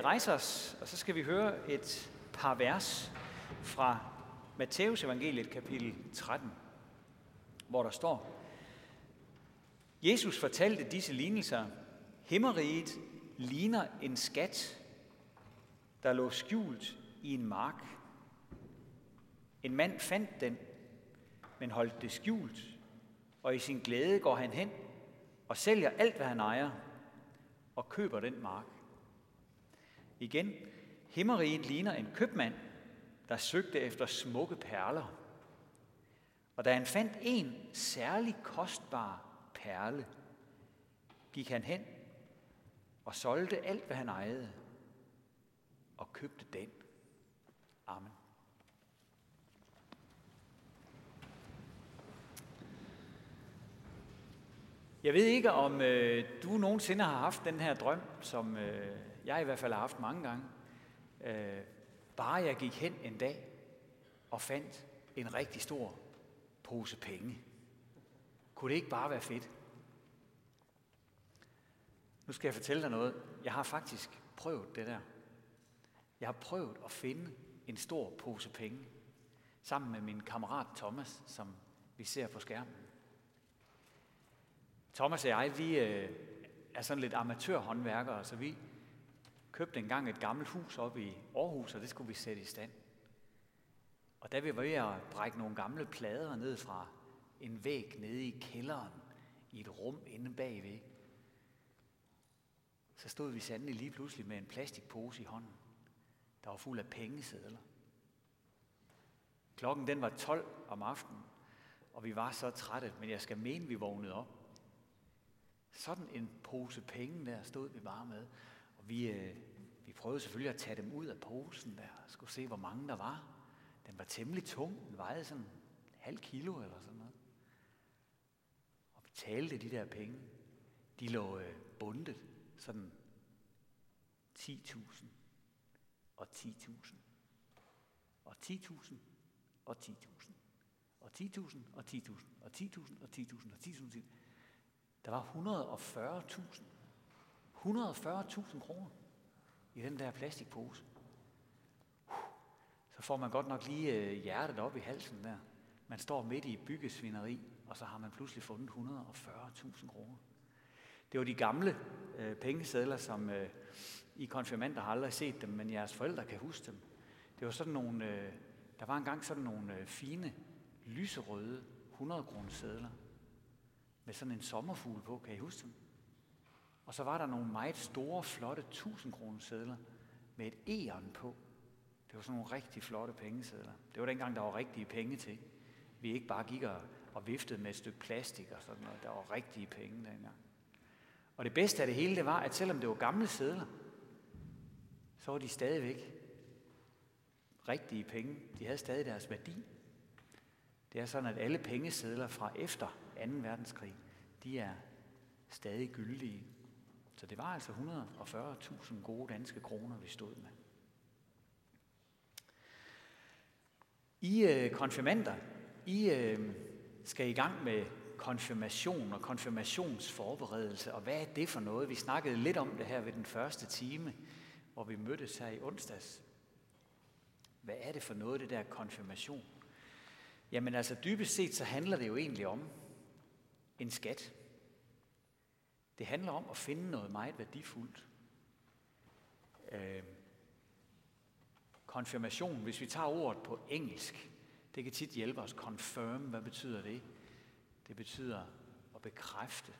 skal rejse os, og så skal vi høre et par vers fra Matteus evangeliet kapitel 13, hvor der står, Jesus fortalte disse lignelser. Himmeriget ligner en skat, der lå skjult i en mark. En mand fandt den, men holdt det skjult, og i sin glæde går han hen og sælger alt, hvad han ejer, og køber den mark. Igen, himmeriget ligner en købmand, der søgte efter smukke perler. Og da han fandt en særlig kostbar perle, gik han hen og solgte alt, hvad han ejede, og købte den. Amen. Jeg ved ikke, om øh, du nogensinde har haft den her drøm, som øh, jeg i hvert fald har haft mange gange. Øh, bare jeg gik hen en dag og fandt en rigtig stor pose penge. Kunne det ikke bare være fedt? Nu skal jeg fortælle dig noget. Jeg har faktisk prøvet det der. Jeg har prøvet at finde en stor pose penge sammen med min kammerat Thomas, som vi ser på skærmen. Thomas og jeg, vi øh, er sådan lidt amatørhåndværkere, så vi købte engang et gammelt hus op i Aarhus, og det skulle vi sætte i stand. Og da vi var ved at brække nogle gamle plader ned fra en væg nede i kælderen, i et rum inde bagved, så stod vi sandelig lige pludselig med en plastikpose i hånden, der var fuld af pengesedler. Klokken den var 12 om aftenen, og vi var så trætte, men jeg skal mene, vi vågnede op. Sådan en pose penge der stod vi bare med, og vi, øh, vi prøvede selvfølgelig at tage dem ud af posen der, og skulle se, hvor mange der var. Den var temmelig tung, den vejede sådan en halv kilo eller sådan noget. Og vi talte de der penge, de lå øh, bundet sådan 10.000 og 10.000 og 10.000 og 10.000 og 10.000 og 10.000 og 10.000 og 10.000 og 10.000. Der var 140.000. 140.000 kroner i den der plastikpose. Så får man godt nok lige øh, hjertet op i halsen der. Man står midt i byggesvineri, og så har man pludselig fundet 140.000 kroner. Det var de gamle øh, pengesedler, som øh, I konfirmander har aldrig set dem, men jeres forældre kan huske dem. Det var sådan nogle, øh, der var engang sådan nogle øh, fine, lyserøde 100 kroner sedler med sådan en sommerfugl på, kan I huske dem? Og så var der nogle meget store, flotte 1000 kroner sedler med et æren på. Det var sådan nogle rigtig flotte pengesedler. Det var dengang, der var rigtige penge til. Vi ikke bare gik og, og viftede med et stykke plastik og sådan noget. Der var rigtige penge dengang. Og det bedste af det hele, det var, at selvom det var gamle sedler, så var de stadigvæk rigtige penge. De havde stadig deres værdi. Det er sådan, at alle pengesedler fra efter 2. verdenskrig, de er stadig gyldige. Så det var altså 140.000 gode danske kroner, vi stod med. I øh, konfirmander, I øh, skal i gang med konfirmation og konfirmationsforberedelse, og hvad er det for noget? Vi snakkede lidt om det her ved den første time, hvor vi mødtes her i onsdags. Hvad er det for noget, det der konfirmation? Jamen altså dybest set, så handler det jo egentlig om en skat. Det handler om at finde noget meget værdifuldt. Øh, konfirmation, hvis vi tager ordet på engelsk, det kan tit hjælpe os. Confirm, hvad betyder det? Det betyder at bekræfte.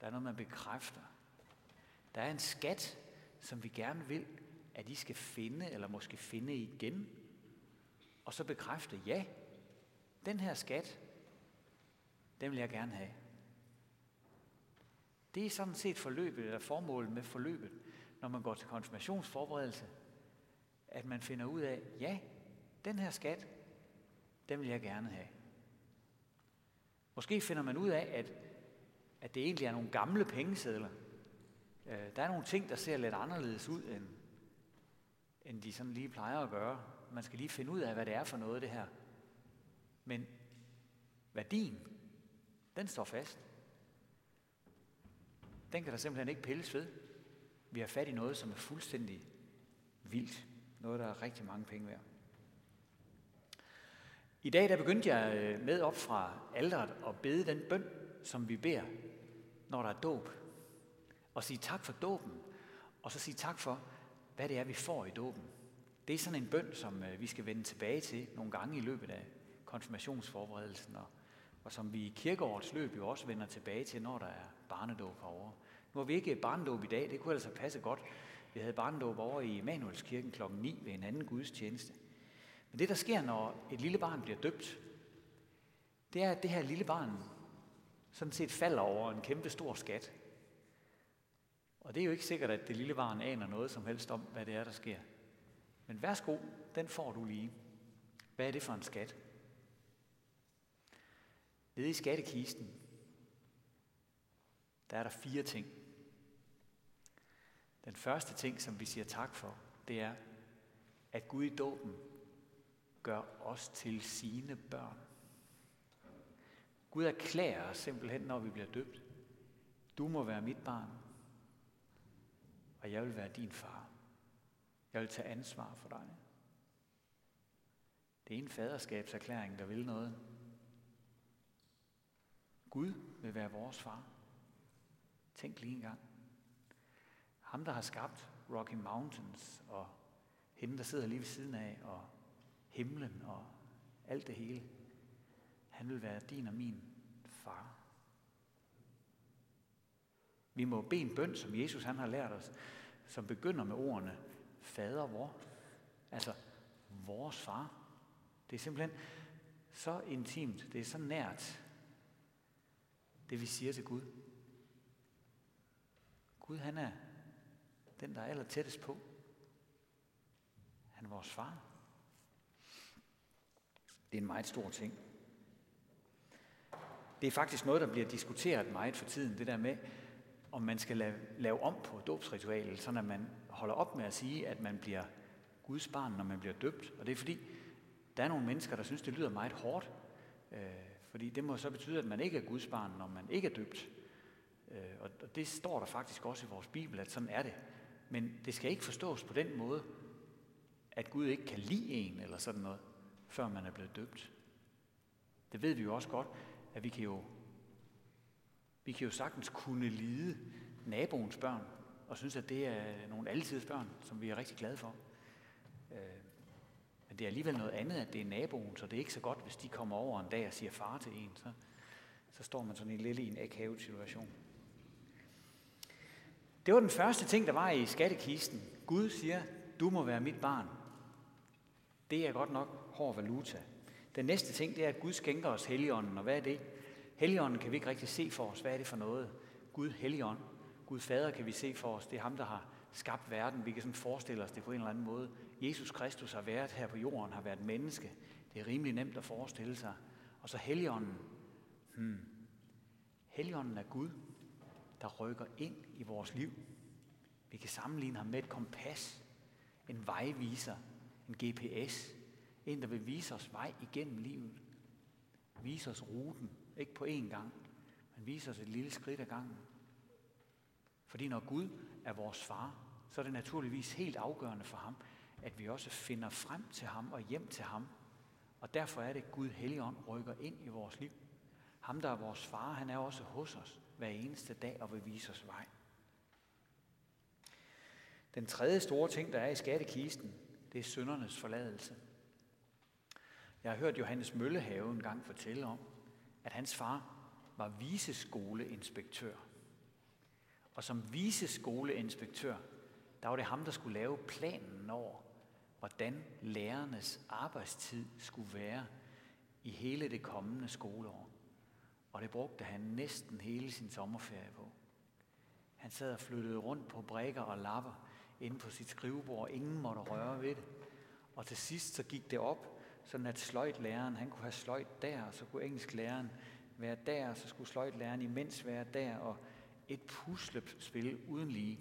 Der er noget, man bekræfter. Der er en skat, som vi gerne vil, at I skal finde, eller måske finde igen. Og så bekræfte, ja, den her skat, den vil jeg gerne have. Det er sådan set forløbet, eller formålet med forløbet, når man går til konfirmationsforberedelse, at man finder ud af, ja, den her skat, den vil jeg gerne have. Måske finder man ud af, at, at det egentlig er nogle gamle pengesedler. Øh, der er nogle ting, der ser lidt anderledes ud, end, end de sådan lige plejer at gøre. Man skal lige finde ud af, hvad det er for noget, det her. Men værdien, den står fast. Den kan der simpelthen ikke pilles ved. Vi har fat i noget, som er fuldstændig vildt. Noget, der er rigtig mange penge værd. I dag der begyndte jeg øh, med op fra alderet at bede den bøn, som vi beder, når der er dåb. Og sige tak for dåben, og så sige tak for, hvad det er, vi får i dåben. Det er sådan en bøn, som øh, vi skal vende tilbage til nogle gange i løbet af konfirmationsforberedelsen, og, og som vi i kirkeårets løb jo også vender tilbage til, når der er barnedåb herovre. Nu har vi ikke barnedåb i dag, det kunne altså passe godt. Vi havde barnedåb over i Emanuelskirken kl. 9 ved en anden gudstjeneste. Men det, der sker, når et lille barn bliver døbt, det er, at det her lille barn sådan set falder over en kæmpe stor skat. Og det er jo ikke sikkert, at det lille barn aner noget som helst om, hvad det er, der sker. Men værsgo, den får du lige. Hvad er det for en skat? Nede i skattekisten, der er der fire ting. Den første ting, som vi siger tak for, det er, at Gud i dåben gør os til sine børn. Gud erklærer os simpelthen, når vi bliver døbt. Du må være mit barn, og jeg vil være din far. Jeg vil tage ansvar for dig. Det er en faderskabserklæring, der vil noget. Gud vil være vores far. Tænk lige en gang. Ham, der har skabt Rocky Mountains, og hende, der sidder lige ved siden af, og himlen og alt det hele. Han vil være din og min far. Vi må bede en bøn, som Jesus han har lært os, som begynder med ordene, fader vor, altså vores far. Det er simpelthen så intimt, det er så nært, det vi siger til Gud. Gud han er den, der er aller tættest på. Han er vores far. Det er en meget stor ting. Det er faktisk noget, der bliver diskuteret meget for tiden, det der med, om man skal lave, lave om på dåbsritualet, så at man holder op med at sige, at man bliver Guds barn, når man bliver døbt. Og det er fordi, der er nogle mennesker, der synes, det lyder meget hårdt. Øh, fordi det må så betyde, at man ikke er Guds barn, når man ikke er døbt. Øh, og det står der faktisk også i vores Bibel, at sådan er det. Men det skal ikke forstås på den måde, at Gud ikke kan lide en eller sådan noget før man er blevet døbt. Det ved vi jo også godt, at vi kan jo, vi kan jo sagtens kunne lide naboens børn, og synes, at det er nogle altid børn, som vi er rigtig glade for. Øh, men det er alligevel noget andet, at det er naboen, så det er ikke så godt, hvis de kommer over en dag og siger far til en. Så, så står man sådan en lille i en akavet situation. Det var den første ting, der var i skattekisten. Gud siger, du må være mit barn. Det er godt nok hård valuta. Den næste ting, det er, at Gud skænker os Helligånden. Og hvad er det? Helligånden kan vi ikke rigtig se for os. Hvad er det for noget? Gud Helligånd. Gud Fader kan vi se for os. Det er ham, der har skabt verden. Vi kan sådan forestille os det på en eller anden måde. Jesus Kristus har været her på jorden, har været menneske. Det er rimelig nemt at forestille sig. Og så Helligånden. Hmm. Helligånden er Gud, der rykker ind i vores liv. Vi kan sammenligne ham med et kompas, en vejviser, en GPS, en, der vil vise os vej igennem livet. Vise os ruten, ikke på én gang, men vise os et lille skridt ad gangen. Fordi når Gud er vores far, så er det naturligvis helt afgørende for ham, at vi også finder frem til ham og hjem til ham. Og derfor er det, at Gud Helligånd rykker ind i vores liv. Ham, der er vores far, han er også hos os hver eneste dag og vil vise os vej. Den tredje store ting, der er i skattekisten, det er søndernes forladelse. Jeg har hørt Johannes Møllehave en gang fortælle om, at hans far var viseskoleinspektør. Og som viseskoleinspektør, der var det ham, der skulle lave planen over, hvordan lærernes arbejdstid skulle være i hele det kommende skoleår. Og det brugte han næsten hele sin sommerferie på. Han sad og flyttede rundt på brækker og lapper inde på sit skrivebord. Ingen måtte røre ved det. Og til sidst så gik det op, sådan at sløjtlæreren, han kunne have sløjt der, og så kunne engelsklæreren være der, og så skulle sløjtlæreren imens være der, og et puslespil uden lige.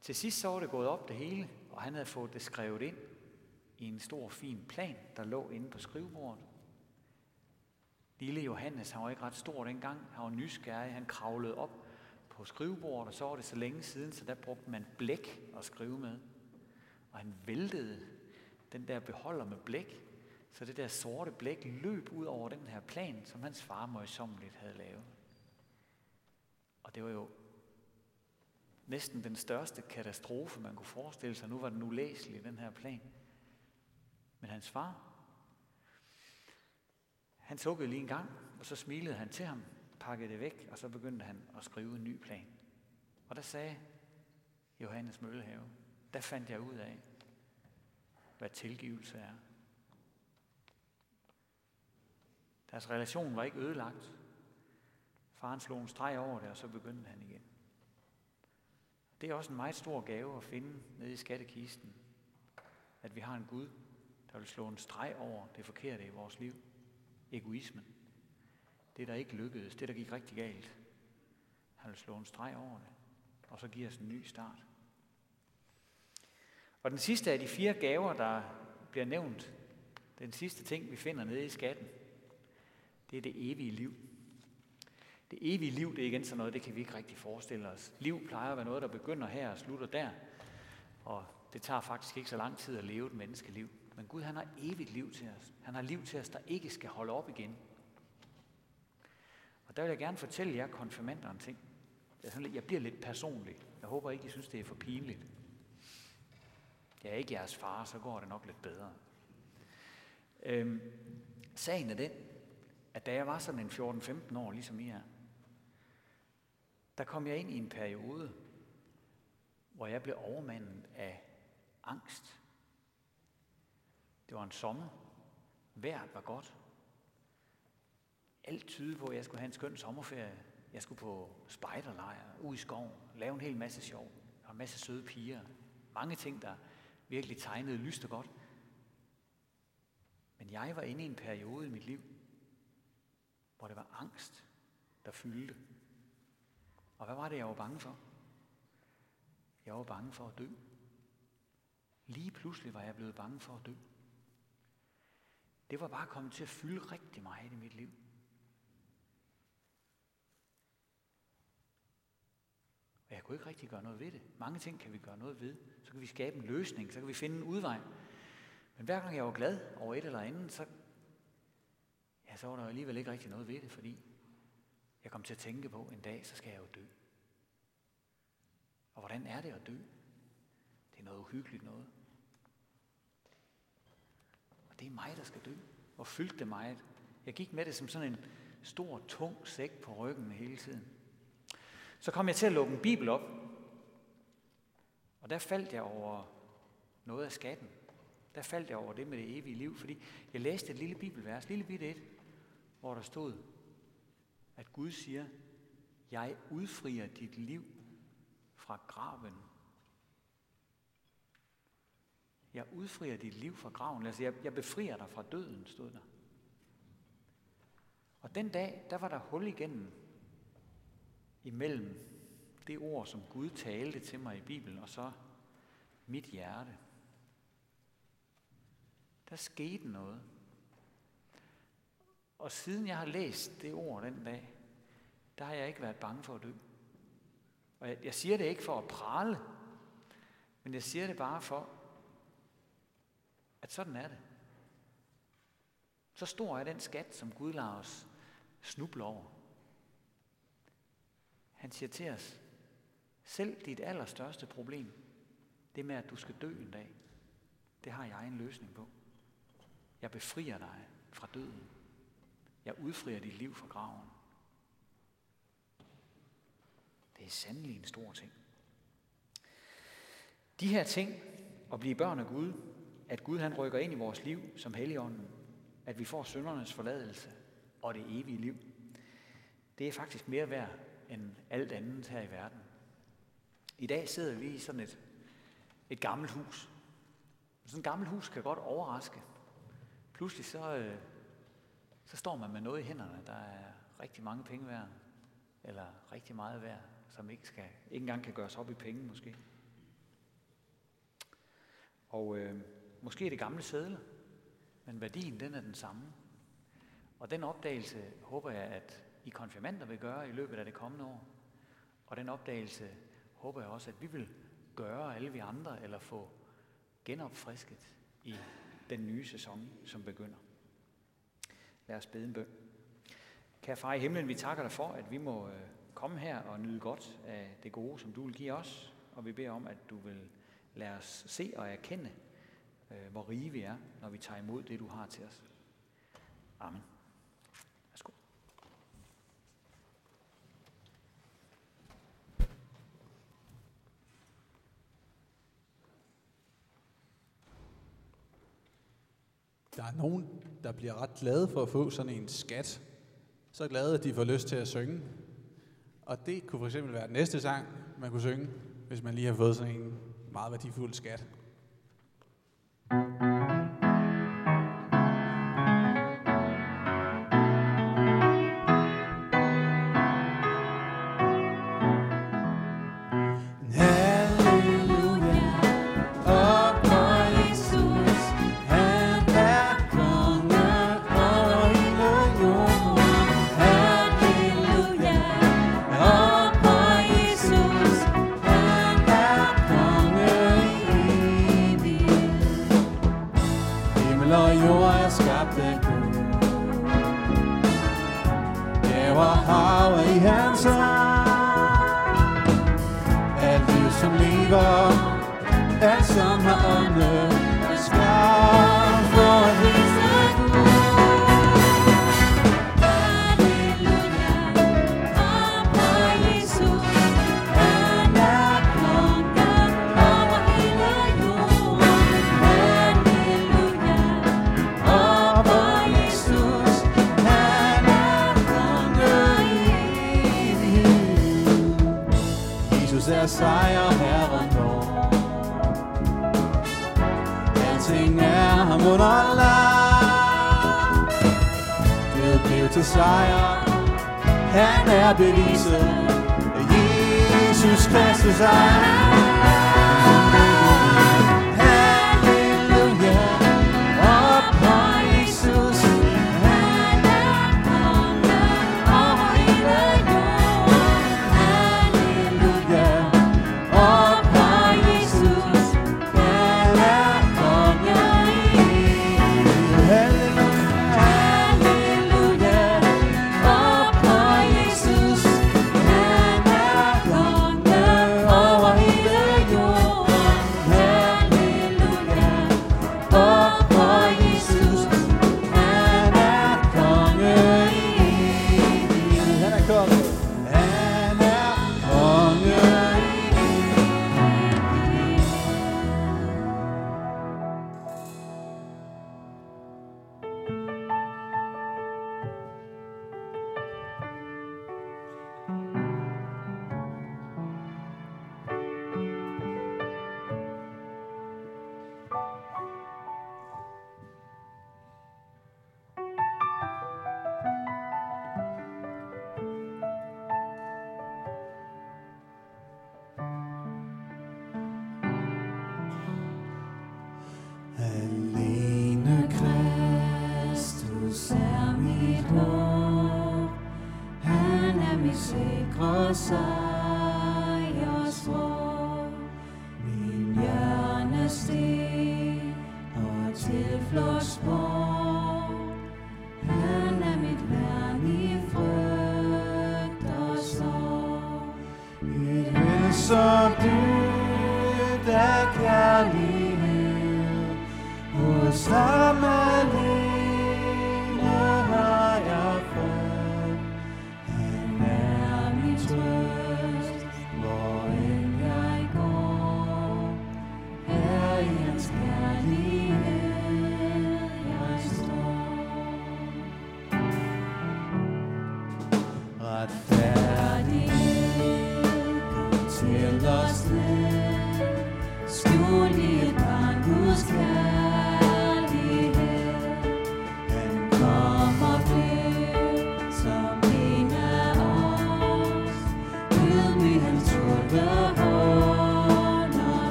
Til sidst så var det gået op det hele, og han havde fået det skrevet ind i en stor fin plan, der lå inde på skrivebordet. Lille Johannes, han var ikke ret stor dengang, han var nysgerrig, han kravlede op på skrivebordet, og så var det så længe siden, så der brugte man blæk at skrive med. Og han væltede den der beholder med blæk, så det der sorte blæk løb ud over den her plan, som hans far møjsommeligt havde lavet. Og det var jo næsten den største katastrofe, man kunne forestille sig. Nu var den ulæselig, den her plan. Men hans far, han sukkede lige en gang, og så smilede han til ham, pakkede det væk, og så begyndte han at skrive en ny plan. Og der sagde Johannes Møllehave, der fandt jeg ud af, hvad tilgivelse er. Deres relation var ikke ødelagt. Faren slog en streg over det, og så begyndte han igen. Det er også en meget stor gave at finde nede i skattekisten, at vi har en Gud, der vil slå en streg over det forkerte i vores liv. Egoismen. Det, der ikke lykkedes, det, der gik rigtig galt. Han vil slå en streg over det, og så give os en ny start. Og den sidste af de fire gaver, der bliver nævnt, den sidste ting, vi finder nede i skatten, det er det evige liv. Det evige liv, det er igen sådan noget, det kan vi ikke rigtig forestille os. Liv plejer at være noget, der begynder her og slutter der. Og det tager faktisk ikke så lang tid at leve et menneskeliv. Men Gud, han har evigt liv til os. Han har liv til os, der ikke skal holde op igen. Og der vil jeg gerne fortælle jer konfirmander en ting. Jeg bliver lidt personlig. Jeg håber ikke, I synes, det er for pinligt. Jeg er ikke jeres far, så går det nok lidt bedre. Øhm, sagen er den, at da jeg var sådan en 14-15 år, ligesom I er, der kom jeg ind i en periode, hvor jeg blev overmandet af angst. Det var en sommer. Vejret var godt. Alt tydede på, at jeg skulle have en skøn sommerferie. Jeg skulle på spejderlejr, ud i skoven, lave en hel masse sjov. Der var en masse søde piger. Mange ting, der virkelig tegnede lyst og godt. Men jeg var inde i en periode i mit liv, hvor det var angst, der fyldte. Og hvad var det, jeg var bange for? Jeg var bange for at dø. Lige pludselig var jeg blevet bange for at dø. Det var bare kommet til at fylde rigtig meget i mit liv. Og jeg kunne ikke rigtig gøre noget ved det. Mange ting kan vi gøre noget ved. Så kan vi skabe en løsning, så kan vi finde en udvej. Men hver gang jeg var glad over et eller andet, så, ja, så var der alligevel ikke rigtig noget ved det, fordi jeg kom til at tænke på, en dag, så skal jeg jo dø. Og hvordan er det at dø? Det er noget uhyggeligt noget. Det er mig, der skal dø. Og fyldte det meget. Jeg gik med det som sådan en stor, tung sæk på ryggen hele tiden. Så kom jeg til at lukke en bibel op. Og der faldt jeg over noget af skatten. Der faldt jeg over det med det evige liv, fordi jeg læste et lille bibelvers, lille bitte et, hvor der stod, at Gud siger, jeg udfrier dit liv fra graven. Jeg udfrier dit liv fra graven. Altså, jeg, jeg befrier dig fra døden, stod der. Og den dag, der var der hul igennem imellem det ord, som Gud talte til mig i Bibelen, og så mit hjerte. Der skete noget. Og siden jeg har læst det ord den dag, der har jeg ikke været bange for at dø. Og jeg, jeg siger det ikke for at prale, men jeg siger det bare for, at sådan er det. Så stor er den skat, som Gud lader os snuble over. Han siger til os, selv dit allerstørste problem, det med, at du skal dø en dag, det har jeg en løsning på. Jeg befrier dig fra døden. Jeg udfrier dit liv fra graven. Det er sandelig en stor ting. De her ting, at blive børn af Gud, at Gud han rykker ind i vores liv som helligånden, at vi får syndernes forladelse og det evige liv, det er faktisk mere værd end alt andet her i verden. I dag sidder vi i sådan et, et gammelt hus. Sådan et gammelt hus kan godt overraske. Pludselig så, øh, så står man med noget i hænderne, der er rigtig mange penge værd, eller rigtig meget værd, som ikke, skal, ikke engang kan gøres op i penge måske. Og øh, måske er det gamle sædler, men værdien den er den samme. Og den opdagelse håber jeg, at I konfirmander vil gøre i løbet af det kommende år. Og den opdagelse håber jeg også, at vi vil gøre alle vi andre, eller få genopfrisket i den nye sæson, som begynder. Lad os bede en bøn. Kære far i himlen, vi takker dig for, at vi må øh, komme her og nyde godt af det gode, som du vil give os. Og vi beder om, at du vil lade os se og erkende, Øh, hvor rige vi er, når vi tager imod det, du har til os. Amen. Værsgo. Der er nogen, der bliver ret glade for at få sådan en skat. Så glade, at de får lyst til at synge. Og det kunne for eksempel være den næste sang, man kunne synge, hvis man lige har fået sådan en meget værdifuld skat. Sejr, Herren vor. Alting er ham underlagt. Død blev til sejr, han er beviset. Jesus Kristus er som du, der kærlighed hos ham